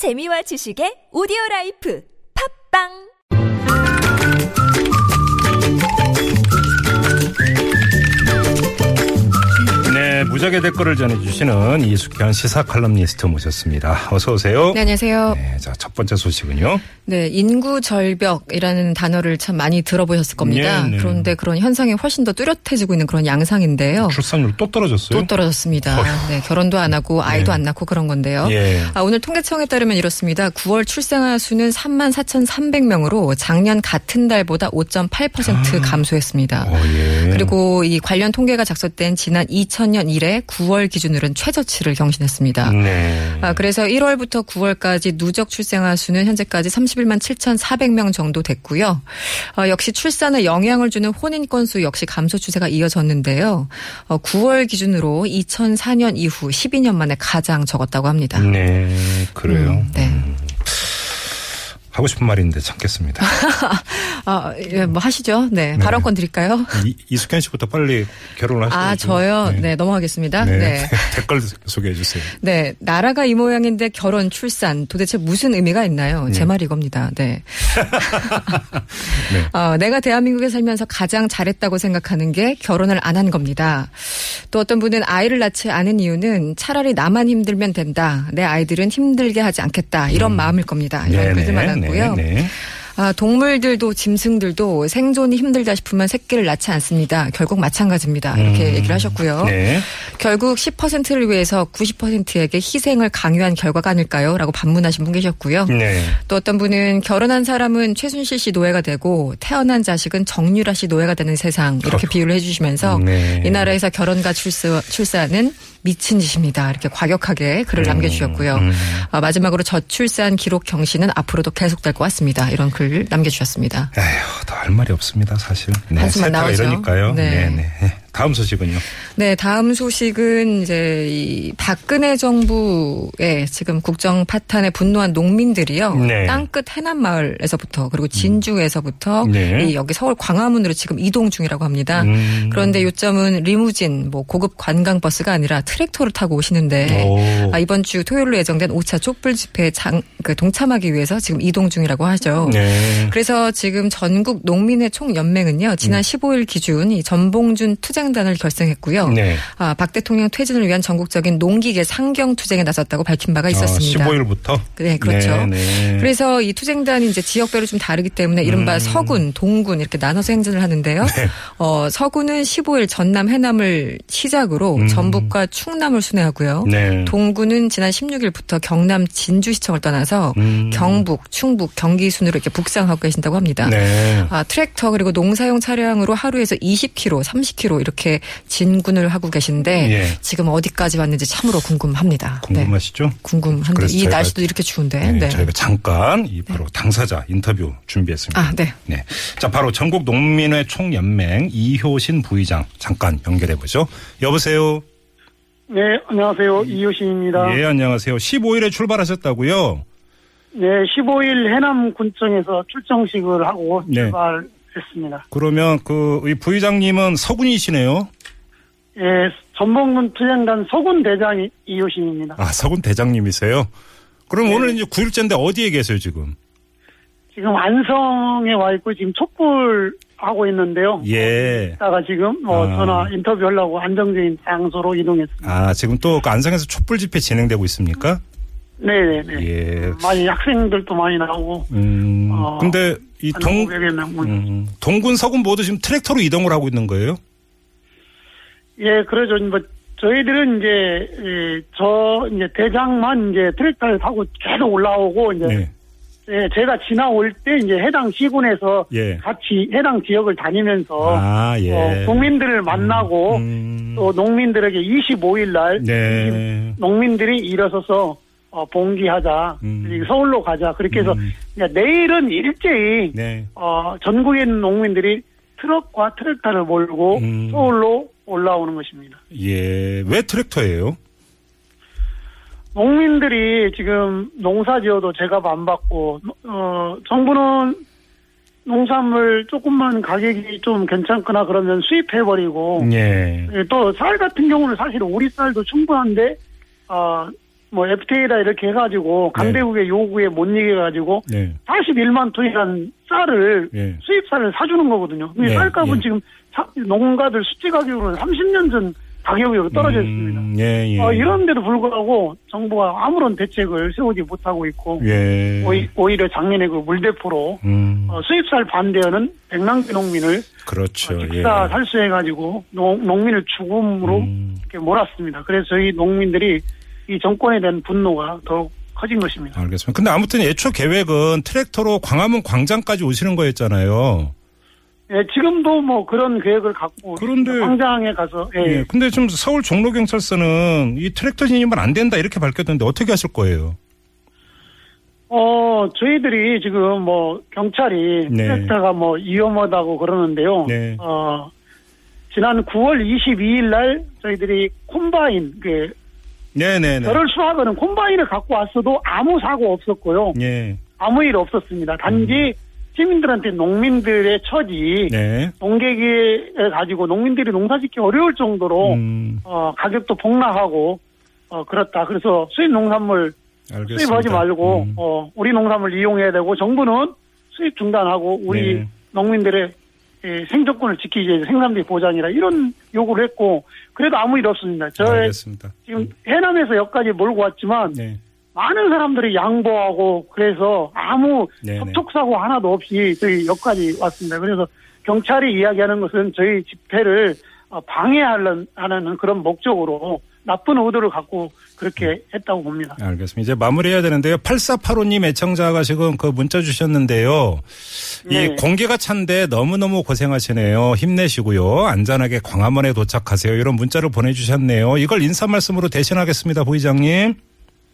재미와 지식의 오디오 라이프. 팟빵 무적의 댓글을 전해주시는 이숙현 시사 칼럼니스트 모셨습니다. 어서 오세요. 네, 안녕하세요. 네, 자, 첫 번째 소식은요. 네, 인구 절벽이라는 단어를 참 많이 들어보셨을 겁니다. 네, 네. 그런데 그런 현상이 훨씬 더 뚜렷해지고 있는 그런 양상인데요. 출산율 또 떨어졌어요? 또 떨어졌습니다. 어휴. 네, 결혼도 안 하고 아이도 네. 안 낳고 그런 건데요. 예. 아, 오늘 통계청에 따르면 이렇습니다. 9월 출생아 수는 3만 4,300명으로 작년 같은 달보다 5.8% 감소했습니다. 어, 예. 그리고 이 관련 통계가 작성된 지난 2000년 이래 9월 기준으로는 최저치를 경신했습니다. 네. 아, 그래서 1월부터 9월까지 누적 출생아 수는 현재까지 31만 7,400명 정도 됐고요. 어, 역시 출산에 영향을 주는 혼인 건수 역시 감소 추세가 이어졌는데요. 어, 9월 기준으로 2004년 이후 12년 만에 가장 적었다고 합니다. 네, 그래요. 음, 네. 음. 하고 싶은 말인데 참겠습니다. 아, 예, 뭐 하시죠? 네. 발언권 드릴까요? 이, 이숙현 씨부터 빨리 결혼을 하셔야죠. 아, 저요? 네, 넘어가겠습니다. 네. 네. 댓글 소개해 주세요. 네, 나라가 이 모양인데 결혼, 출산 도대체 무슨 의미가 있나요? 제 말 이겁니다. 네. 네. 어, 내가 대한민국에 살면서 가장 잘했다고 생각하는 게 결혼을 안 한 겁니다. 또 어떤 분은 아이를 낳지 않은 이유는 차라리 나만 힘들면 된다. 내 아이들은 힘들게 하지 않겠다. 이런 마음일 겁니다. 이런 네네, 글들 많았고요. 아, 동물들도 짐승들도 생존이 힘들다 싶으면 새끼를 낳지 않습니다. 결국 마찬가지입니다. 이렇게 음. 얘기를 하셨고요. 네. 결국 10%를 위해서 90%에게 희생을 강요한 결과가 아닐까요? 라고 반문하신 분 계셨고요. 네. 또 어떤 분은 결혼한 사람은 최순실 씨 노예가 되고 태어난 자식은 정유라 씨 노예가 되는 세상 이렇게 비유를 해주시면서 네. 이 나라에서 결혼과 출사, 출산은 미친 짓입니다. 이렇게 과격하게 글을 남겨주셨고요. 음. 아, 마지막으로 저출산 기록 경신은 앞으로도 계속될 것 같습니다. 이런 글 남겨주셨습니다. 에휴, 더 할 말이 없습니다, 사실. 네, 한숨만 나오죠. 이러니까요. 네. 네, 네. 네. 다음 소식은요. 네, 다음 소식은 이제 이 박근혜 정부의 지금 국정 파탄에 분노한 농민들이요. 네. 땅끝 해남 마을에서부터 그리고 진주에서부터 네. 이 여기 서울 광화문으로 지금 이동 중이라고 합니다. 음. 그런데 요점은 리무진 뭐 고급 관광 버스가 아니라 트랙터를 타고 오시는데 오. 아, 이번 주 토요일로 예정된 5차 촛불 집회에 장, 그 동참하기 위해서 지금 이동 중이라고 하죠. 네. 그래서 지금 전국 농민회 총연맹은요 지난 15일 기준 이 전봉준 투쟁 단을 결성했고요. 음. 네. 아, 박 대통령 퇴진을 위한 전국적인 농기계 상경 투쟁에 나섰다고 밝힌 바가 있었습니다. 아, 15일부터? 네, 그렇죠. 네, 네. 그래서 이 투쟁단이 이제 지역별로 좀 다르기 때문에 이른바 음. 서군, 동군 이렇게 나눠서 행진을 하는데요. 네. 어, 서군은 15일 전남 해남을 시작으로 음. 전북과 충남을 순회하고요. 네. 동군은 지난 16일부터 경남 진주시청을 떠나서 음. 경북, 충북, 경기 순으로 이렇게 북상하고 계신다고 합니다. 네. 아, 트랙터 그리고 농사용 차량으로 하루에서 20km, 30km 이렇게 진군을 하고 계신데 예. 지금 어디까지 왔는지 참으로 궁금합니다. 네. 궁금하시죠? 궁금한데 그래서 이 날씨도 이렇게 추운데. 네, 네. 저희가 잠깐 이 바로 당사자 인터뷰 준비했습니다. 아, 네. 네. 자, 바로 전국 농민회 총연맹 이효신 부의장 잠깐 연결해 보죠. 여보세요. 네, 안녕하세요. 이효신입니다. 예, 안녕하세요. 15일에 출발하셨다고요? 네, 15일 해남 군청에서 출정식을 하고 네. 출발 했습니다. 그러면 그이 부의장님은 서군이시네요. 예, 전봉군 투쟁단 서군 대장 이효신입니다. 아, 서군 대장님이세요. 그럼 네. 오늘 이제 9일째인데 어디에 계세요, 지금? 지금 안성에 와 있고 지금 촛불 하고 있는데요. 예. 이따가 지금 어, 아. 전화 인터뷰하려고 안정적인 장소로 이동했습니다. 아, 지금 또그 안성에서 촛불 집회 진행되고 있습니까? 네네네. 예. 많이 학생들도 많이 나오고 음. 어, 근데 이한 동, 500여 명. 음, 동군 서군 모두 지금 트랙터로 이동을 하고 있는 거예요? 예, 그러죠. 뭐 저희들은 이제 예, 저 이제 대장만 이제 트랙터를 타고 계속 올라오고 이제 네. 예, 제가 지나올 때 이제 해당 시군에서 예. 같이 해당 지역을 다니면서 아, 예. 어, 국민들을 만나고 음. 또 농민들에게 25일 날 네. 농민들이 일어서서 어, 봉기하자 음. 서울로 가자 그렇게 해서 음. 내일은 일제히 네. 어, 전국에 있는 농민들이 트럭과 트랙터를 몰고 음. 서울로 올라오는 것입니다. 예. 왜 트랙터예요? 농민들이 지금 농사 지어도 제값 안 받고 어 정부는 농산물 조금만 가격이 좀 괜찮거나 그러면 수입해 버리고 예. 또 쌀 같은 경우는 사실 우리 쌀도 충분한데 어 뭐 FTA다 이렇게 해가지고 강대국의 요구에 못 이겨가지고 네. 41만 톤이라는 쌀을 예. 수입쌀을 사주는 거거든요. 이 네, 쌀값은 예. 지금 사- 농가들 수지 가격으로는 30년 전 가격이 떨어져 있습니다. 음, 예, 예. 어, 이런데도 불구하고 정부가 아무런 대책을 세우지 못하고 있고 예. 오히- 오히려 작년에 그 물대포로 음, 어, 수입쌀 반대하는 백남기 농민을 그렇죠. 예. 직사 살수해가지고 농, 농민을 죽음으로 음, 이렇게 몰았습니다. 그래서 저희 농민들이 이 정권에 대한 분노가 더욱 커진 것입니다. 알겠습니다. 근데 아무튼 애초 계획은 트랙터로 광화문 광장까지 오시는 거였잖아요. 예, 지금도 뭐 그런 계획을 갖고 그런데- 광장에 가서 예, 예. 근데 지금 서울 종로 경찰서는 이 트랙터 진입은 안 된다 이렇게 밝혔는데 어떻게 하실 거예요? 어 저희들이 지금 뭐 경찰이 네. 트랙터가 뭐 위험하다고 그러는데요. 네. 어 지난 9월 22일 날 저희들이 콤바인 그 네네네. 벼를 수확하는 콤바인을 갖고 왔어도 아무 사고 없었고요. 예. 아무 일 없었습니다. 단지 시민들한테 농민들의 처지, 네. 농객을 가지고 농민들이 농사짓기 어려울 정도로 음, 어, 가격도 폭락하고 어, 그렇다. 그래서 수입 농산물 알겠습니다. 수입하지 말고 음, 어, 우리 농산물 이용해야 되고 정부는 수입 중단하고 우리 네. 농민들의 예, 생존권을 지키기 위해서 생산비 보장이라 이런 요구를 했고 그래도 아무 일 없습니다. 저 알겠습니다. 지금 해남에서 여기까지 몰고 왔지만 네. 많은 사람들이 양보하고 그래서 아무 네네. 접촉사고 하나도 없이 저희 여기까지 왔습니다. 그래서 경찰이 이야기하는 것은 저희 집회를 어, 방해하는 하는 그런 목적으로 나쁜 의도를 갖고 그렇게 했다고 봅니다. 알겠습니다. 이제 마무리해야 되는데요. 8485님 애청자가 지금 그 문자 주셨는데요. 네. 이 공기가 찬데 너무너무 고생하시네요. 힘내시고요. 안전하게 광화문에 도착하세요. 이런 문자를 보내주셨네요. 이걸 인사 말씀으로 대신하겠습니다. 부의장님.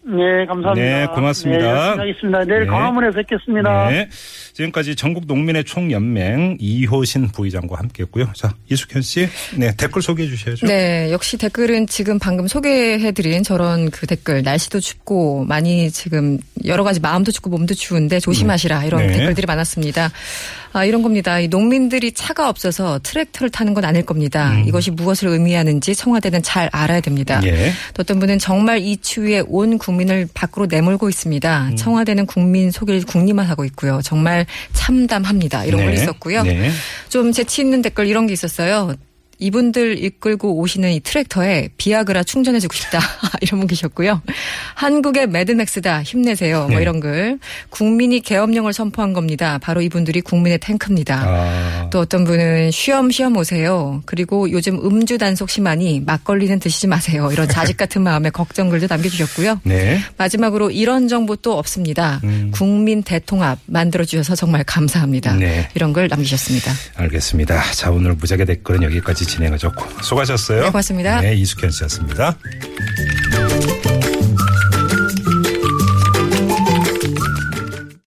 네, 감사합니다. 네, 고맙습니다. 네, 열심히 하겠습니다. 내일 네. 광화문에 뵙겠습니다. 네. 지금까지 전국 농민의 총연맹 이효신 부의장과 함께했고요. 자, 이숙현 씨. 네, 댓글 소개해 주셔야죠. 네, 역시 댓글은 지금 방금 소개해드린 저런 그 댓글 날씨도 춥고 많이 지금 여러 가지 마음도 춥고 몸도 추운데 조심하시라 이런 네. 댓글들이 많았습니다. 아, 이런 겁니다. 이 농민들이 차가 없어서 트랙터를 타는 건 아닐 겁니다. 이것이 무엇을 의미하는지 청와대는 잘 알아야 됩니다. 음. 예. 또 어떤 분은 정말 이 추위에 온 국민 을 밖으로 내몰고 있습니다. 음. 청와대는 국민 속일 국리만 하고 있고요. 정말 참담합니다. 이런 걸 네. 있었고요. 네. 좀 재치 있는 댓글 이런 게 있었어요. 이분들 이끌고 오시는 이 트랙터에 비아그라 충전해주고 싶다. 이런 분 계셨고요. 한국의 매드맥스다. 힘내세요. 뭐 네. 이런 글. 국민이 계엄령을 선포한 겁니다. 바로 이분들이 국민의 탱크입니다. 아. 또 어떤 분은 쉬엄 쉬엄 오세요. 그리고 요즘 음주 단속 심하니 막걸리는 드시지 마세요. 이런 자식 같은 마음에 걱정 글도 남겨주셨고요. 네. 마지막으로 이런 정보 또 없습니다. 음. 국민 대통합 만들어주셔서 정말 감사합니다. 네. 이런 걸 남기셨습니다. 알겠습니다. 자, 오늘 무작위 댓글은 여기까지 진행을 좋고 수고하셨어요. 네, 고맙습니다. 네, 이숙현 씨였습니다.